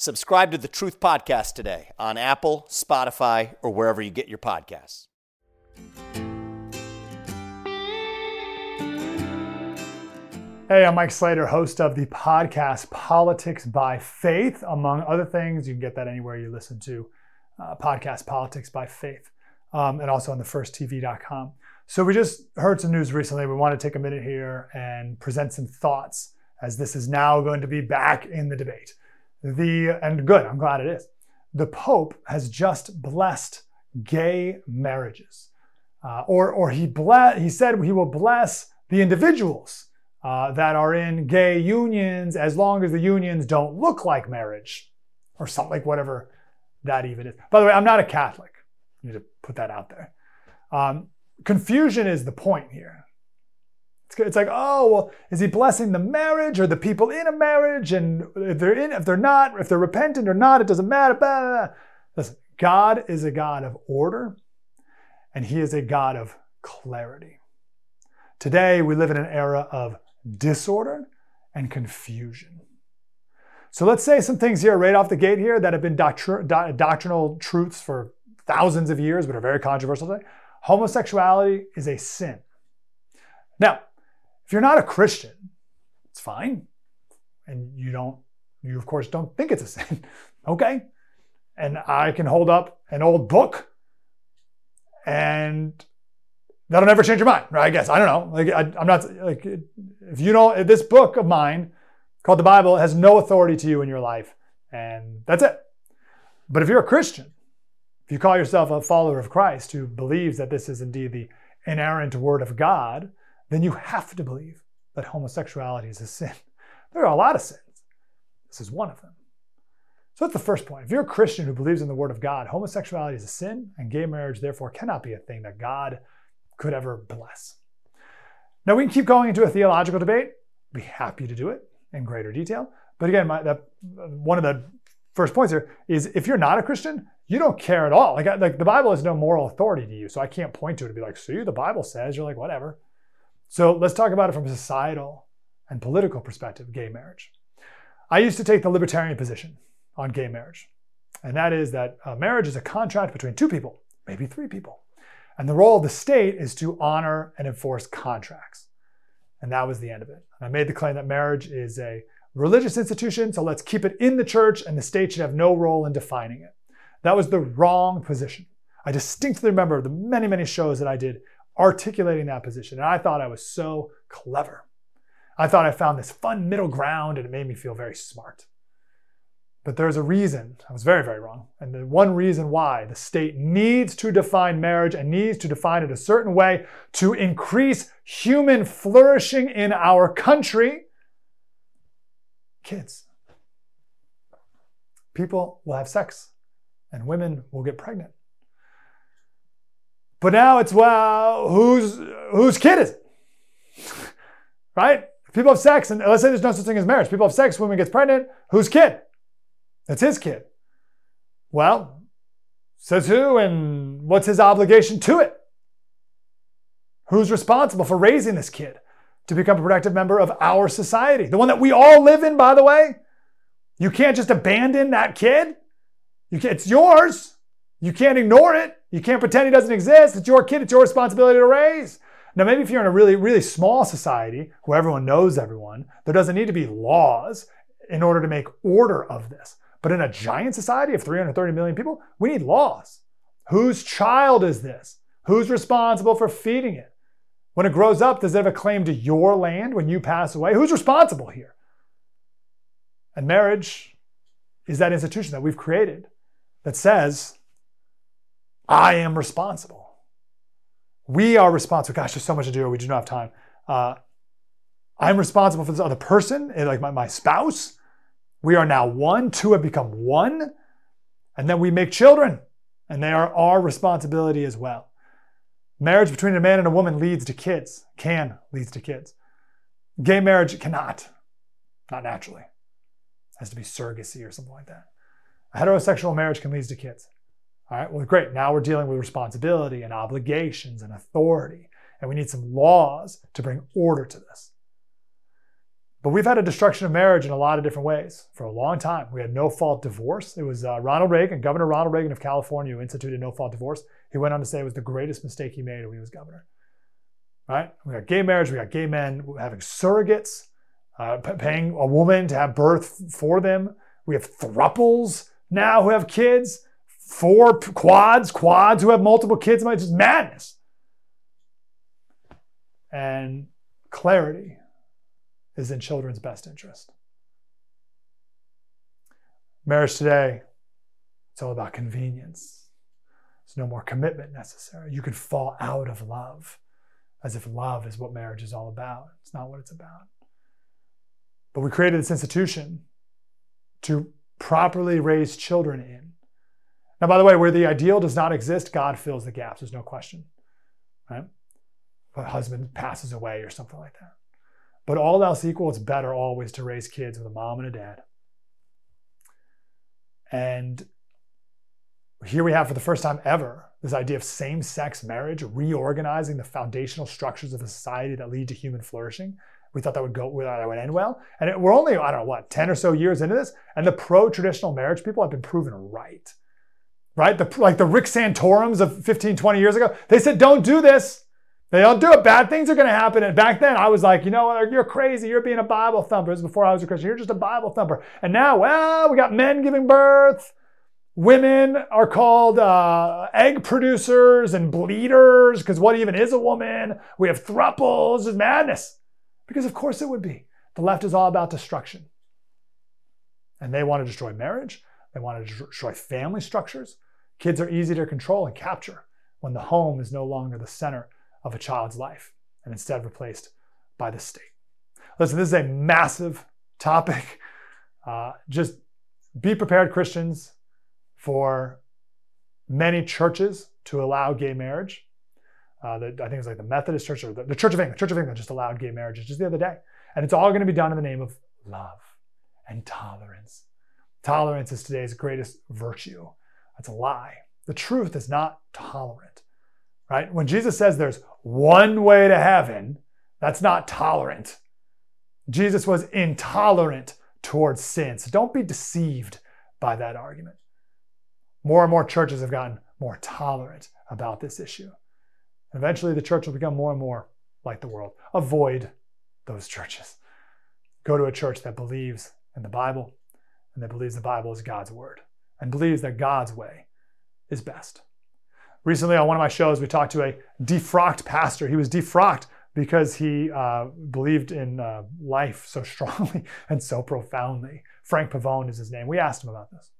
Subscribe to the Truth Podcast today on Apple, Spotify, or wherever you get your podcasts. Hey, I'm Mike Slater, host of the podcast Politics by Faith. Among other things, you can get that anywhere you listen to uh, podcast Politics by Faith, um, and also on the firsttv.com. So we just heard some news recently. We want to take a minute here and present some thoughts, as this is now going to be back in the debate. The and good, I'm glad it is. The Pope has just blessed gay marriages, uh, or or he ble- he said he will bless the individuals uh, that are in gay unions as long as the unions don't look like marriage, or something like whatever that even is. By the way, I'm not a Catholic. I need to put that out there. Um, confusion is the point here. It's like, oh, well, is he blessing the marriage or the people in a marriage? And if they're in, if they're not, if they're repentant or not, it doesn't matter. Blah, blah, blah. Listen, God is a God of order and he is a God of clarity. Today, we live in an era of disorder and confusion. So let's say some things here right off the gate here that have been do- doctrinal truths for thousands of years, but are very controversial today. Homosexuality is a sin. Now, if you're not a Christian, it's fine. And you don't, you of course don't think it's a sin. okay? And I can hold up an old book and that'll never change your mind, right? I guess. I don't know. Like, I, am not, like, if you don't, if this book of mine called the Bible has no authority to you in your life, and that's it. But if you're a Christian, if you call yourself a follower of Christ who believes that this is indeed the inerrant word of God, then you have to believe that homosexuality is a sin. There are a lot of sins. This is one of them. So that's the first point. If you're a Christian who believes in the Word of God, homosexuality is a sin, and gay marriage, therefore, cannot be a thing that God could ever bless. Now, we can keep going into a theological debate. Be happy to do it in greater detail. But again, my, that, one of the first points here is if you're not a Christian, you don't care at all. Like, like the Bible has no moral authority to you, so I can't point to it and be like, see, the Bible says. You're like, whatever. So let's talk about it from a societal and political perspective gay marriage. I used to take the libertarian position on gay marriage, and that is that uh, marriage is a contract between two people, maybe three people. And the role of the state is to honor and enforce contracts. And that was the end of it. And I made the claim that marriage is a religious institution, so let's keep it in the church, and the state should have no role in defining it. That was the wrong position. I distinctly remember the many, many shows that I did articulating that position. And I thought I was so clever. I thought I found this fun middle ground and it made me feel very smart. But there's a reason, I was very, very wrong. And the one reason why the state needs to define marriage and needs to define it a certain way to increase human flourishing in our country kids. People will have sex and women will get pregnant. But now it's well, whose whose kid is it? right? People have sex, and let's say there's no such thing as marriage. People have sex, woman gets pregnant, whose kid? That's his kid. Well, says who and what's his obligation to it? Who's responsible for raising this kid to become a productive member of our society? The one that we all live in, by the way. You can't just abandon that kid. You it's yours. You can't ignore it. You can't pretend he doesn't exist. It's your kid. It's your responsibility to raise. Now, maybe if you're in a really, really small society where everyone knows everyone, there doesn't need to be laws in order to make order of this. But in a giant society of 330 million people, we need laws. Whose child is this? Who's responsible for feeding it? When it grows up, does it have a claim to your land when you pass away? Who's responsible here? And marriage is that institution that we've created that says, I am responsible. We are responsible. Gosh, there's so much to do. We do not have time. Uh, I'm responsible for this other person, eh, like my, my spouse. We are now one. Two have become one. And then we make children, and they are our responsibility as well. Marriage between a man and a woman leads to kids, can leads to kids. Gay marriage cannot, not naturally. It has to be surrogacy or something like that. A heterosexual marriage can lead to kids. All right, well, great. Now we're dealing with responsibility and obligations and authority, and we need some laws to bring order to this. But we've had a destruction of marriage in a lot of different ways for a long time. We had no fault divorce. It was uh, Ronald Reagan, Governor Ronald Reagan of California, who instituted no fault divorce. He went on to say it was the greatest mistake he made when he was governor. Right? We got gay marriage. We got gay men having surrogates, uh, paying a woman to have birth for them. We have thruples now who have kids, four quads, quads who have multiple kids. It's just madness. And clarity is in children's best interest. Marriage today, it's all about convenience. There's no more commitment necessary. You could fall out of love as if love is what marriage is all about. It's not what it's about. But we created this institution to properly raise children in. Now, by the way, where the ideal does not exist, God fills the gaps. There's no question. Right? If a husband passes away or something like that. But all else equal, it's better always to raise kids with a mom and a dad. And here we have, for the first time ever, this idea of same sex marriage, reorganizing the foundational structures of a society that lead to human flourishing. We thought that would go, that would end well. And it, we're only, I don't know, what, 10 or so years into this. And the pro traditional marriage people have been proven right. Right? The, like the Rick Santorums of 15, 20 years ago, they said, don't do this. They don't do it. Bad things are going to happen. And back then, I was like, you know what? You're crazy. You're being a Bible thumper. This before I was a Christian. You're just a Bible thumper. And now, well, we got men giving birth. Women are called uh, egg producers and bleeders because what even is a woman? We have thruples. It's madness. Because of course it would be. The left is all about destruction. And they want to destroy marriage. They want to destroy family structures. Kids are easy to control and capture when the home is no longer the center of a child's life and instead replaced by the state. Listen, this is a massive topic. Uh, just be prepared, Christians, for many churches to allow gay marriage. Uh, the, I think it's like the Methodist Church or the, the Church of England. Church of England just allowed gay marriages just the other day, and it's all going to be done in the name of love and tolerance. Tolerance is today's greatest virtue. That's a lie. The truth is not tolerant right? When Jesus says there's one way to heaven, that's not tolerant. Jesus was intolerant towards sin. So don't be deceived by that argument. More and more churches have gotten more tolerant about this issue. Eventually, the church will become more and more like the world. Avoid those churches. Go to a church that believes in the Bible and that believes the Bible is God's word and believes that God's way is best. Recently, on one of my shows, we talked to a defrocked pastor. He was defrocked because he uh, believed in uh, life so strongly and so profoundly. Frank Pavone is his name. We asked him about this.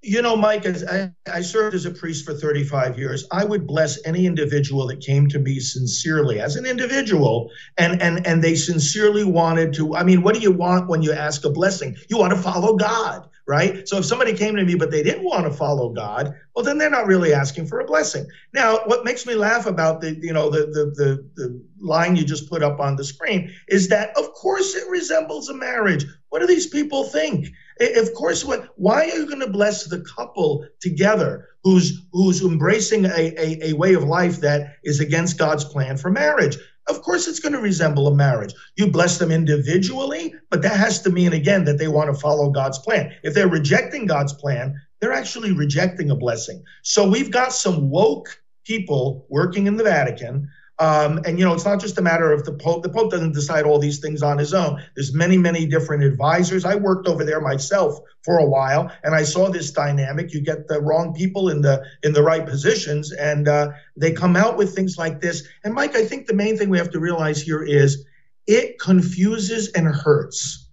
You know, Mike, as I, I, served as a priest for 35 years. I would bless any individual that came to me sincerely as an individual and, and, and they sincerely wanted to. I mean, what do you want when you ask a blessing? You want to follow God right? So if somebody came to me but they didn't want to follow God, well then they're not really asking for a blessing. Now, what makes me laugh about the you know the the the, the line you just put up on the screen is that of course it resembles a marriage. What do these people think? Of course, what? Why are you going to bless the couple together who's who's embracing a, a, a way of life that is against God's plan for marriage? Of course, it's going to resemble a marriage. You bless them individually, but that has to mean again that they want to follow God's plan. If they're rejecting God's plan, they're actually rejecting a blessing. So we've got some woke people working in the Vatican um, and you know, it's not just a matter of the Pope. The Pope doesn't decide all these things on his own. There's many, many different advisors. I worked over there myself for a while, and I saw this dynamic. You get the wrong people in the in the right positions, and uh, they come out with things like this. And Mike, I think the main thing we have to realize here is it confuses and hurts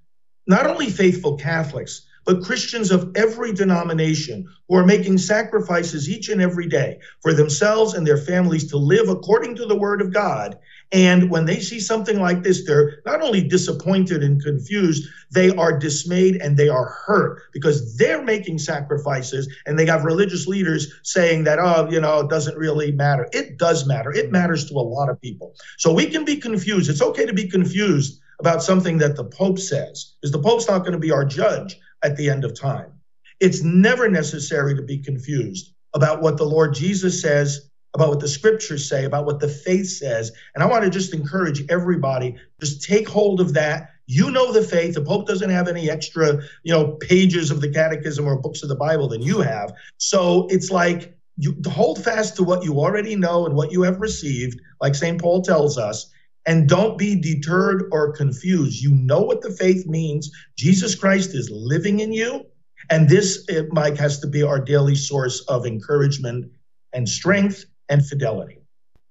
not only faithful Catholics but Christians of every denomination who are making sacrifices each and every day for themselves and their families to live according to the word of God. And when they see something like this, they're not only disappointed and confused, they are dismayed and they are hurt because they're making sacrifices and they have religious leaders saying that, oh, you know, it doesn't really matter. It does matter. It matters to a lot of people. So we can be confused. It's okay to be confused about something that the Pope says, because the Pope's not going to be our judge at the end of time. It's never necessary to be confused about what the Lord Jesus says, about what the scriptures say, about what the faith says. And I want to just encourage everybody just take hold of that. You know the faith. The Pope doesn't have any extra, you know, pages of the catechism or books of the Bible than you have. So it's like you hold fast to what you already know and what you have received, like St. Paul tells us, and don't be deterred or confused. You know what the faith means. Jesus Christ is living in you. And this, Mike, has to be our daily source of encouragement and strength and fidelity.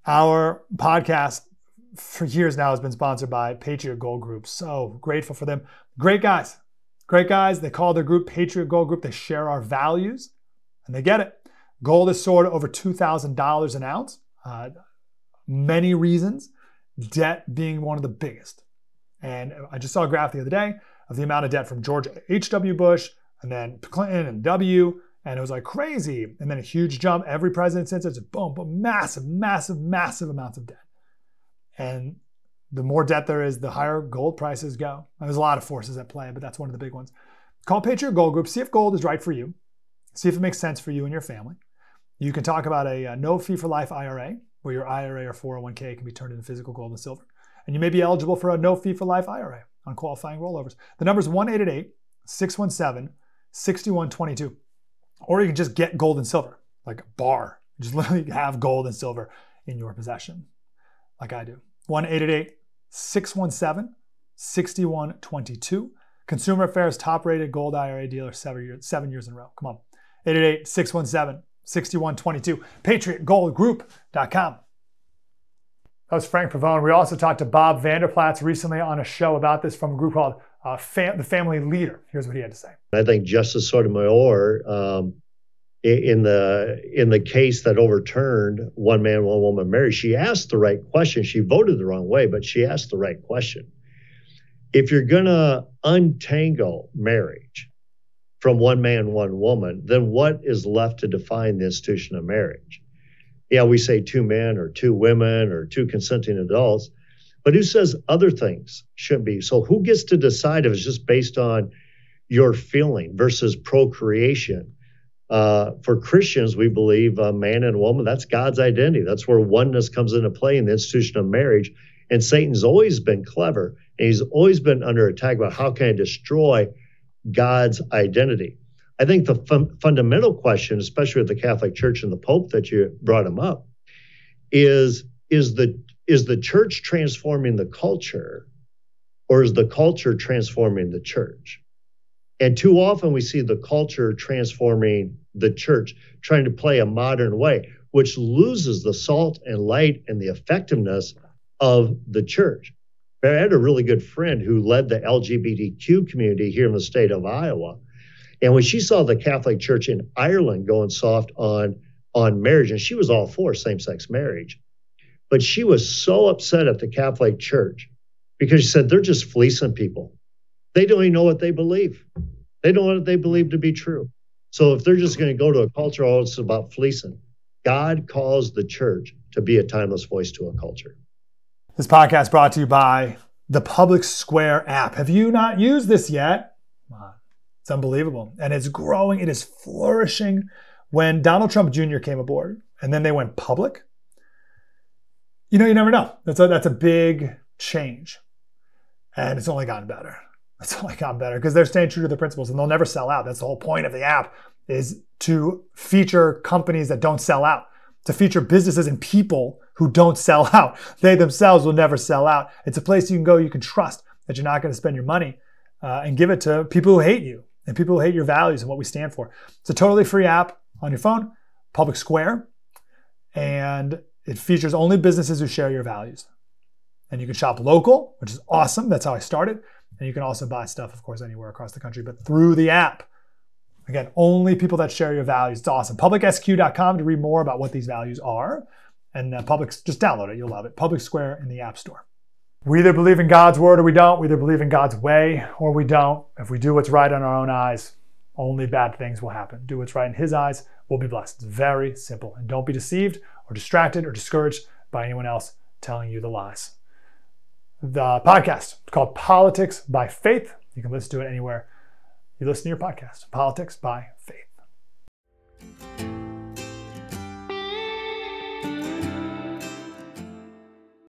Our podcast for years now has been sponsored by Patriot Gold Group. So grateful for them. Great guys. Great guys. They call their group Patriot Gold Group. They share our values and they get it. Gold is soared over $2,000 an ounce. Uh, many reasons debt being one of the biggest. And I just saw a graph the other day of the amount of debt from George H.W. Bush and then Clinton and W. And it was like crazy. And then a huge jump. Every president since it's a boom, boom, massive, massive, massive amounts of debt. And the more debt there is, the higher gold prices go. There's a lot of forces at play, but that's one of the big ones. Call Patriot Gold Group, see if gold is right for you, see if it makes sense for you and your family. You can talk about a, a no fee for life IRA where your IRA or 401k can be turned into physical gold and silver. And you may be eligible for a no fee for life IRA on qualifying rollovers. The number is 1 617 6122. Or you can just get gold and silver, like a bar. Just literally have gold and silver in your possession, like I do. 1 617 6122. Consumer Affairs top rated gold IRA dealer seven years, in a row. Come on. 888 617 6122. PatriotGoldGroup.com. That was Frank Pavone. We also talked to Bob Vander Plaats recently on a show about this from a group called uh, Fam- The Family Leader. Here's what he had to say. I think Justice Sotomayor, um, in the in the case that overturned one man, one woman marriage, she asked the right question. She voted the wrong way, but she asked the right question. If you're going to untangle marriage, from one man, one woman, then what is left to define the institution of marriage? Yeah, we say two men or two women or two consenting adults, but who says other things shouldn't be? So who gets to decide if it's just based on your feeling versus procreation? Uh, for Christians, we believe a man and a woman, that's God's identity. That's where oneness comes into play in the institution of marriage. And Satan's always been clever and he's always been under attack about how can I destroy God's identity. I think the fun- fundamental question, especially with the Catholic Church and the Pope that you brought him up, is is the is the church transforming the culture, or is the culture transforming the church? And too often we see the culture transforming the church, trying to play a modern way, which loses the salt and light and the effectiveness of the church. I had a really good friend who led the LGBTQ community here in the state of Iowa. And when she saw the Catholic Church in Ireland going soft on, on marriage, and she was all for same sex marriage, but she was so upset at the Catholic Church because she said they're just fleecing people. They don't even know what they believe. They don't know what they believe to be true. So if they're just going to go to a culture, oh, it's about fleecing. God calls the church to be a timeless voice to a culture. This podcast brought to you by the Public Square app. Have you not used this yet? It's unbelievable. And it's growing, it is flourishing. When Donald Trump Jr. came aboard and then they went public, you know, you never know. That's a, that's a big change. And it's only gotten better. It's only gotten better because they're staying true to the principles and they'll never sell out. That's the whole point of the app is to feature companies that don't sell out, to feature businesses and people who don't sell out. They themselves will never sell out. It's a place you can go, you can trust that you're not going to spend your money uh, and give it to people who hate you and people who hate your values and what we stand for. It's a totally free app on your phone, Public Square, and it features only businesses who share your values. And you can shop local, which is awesome. That's how I started. And you can also buy stuff, of course, anywhere across the country, but through the app. Again, only people that share your values. It's awesome. PublicSQ.com to read more about what these values are. And uh, Public, just download it. You'll love it. Public Square in the App Store. We either believe in God's word or we don't. We either believe in God's way or we don't. If we do what's right in our own eyes, only bad things will happen. Do what's right in His eyes, we'll be blessed. It's very simple. And don't be deceived or distracted or discouraged by anyone else telling you the lies. The podcast is called Politics by Faith. You can listen to it anywhere you listen to your podcast, Politics by Faith.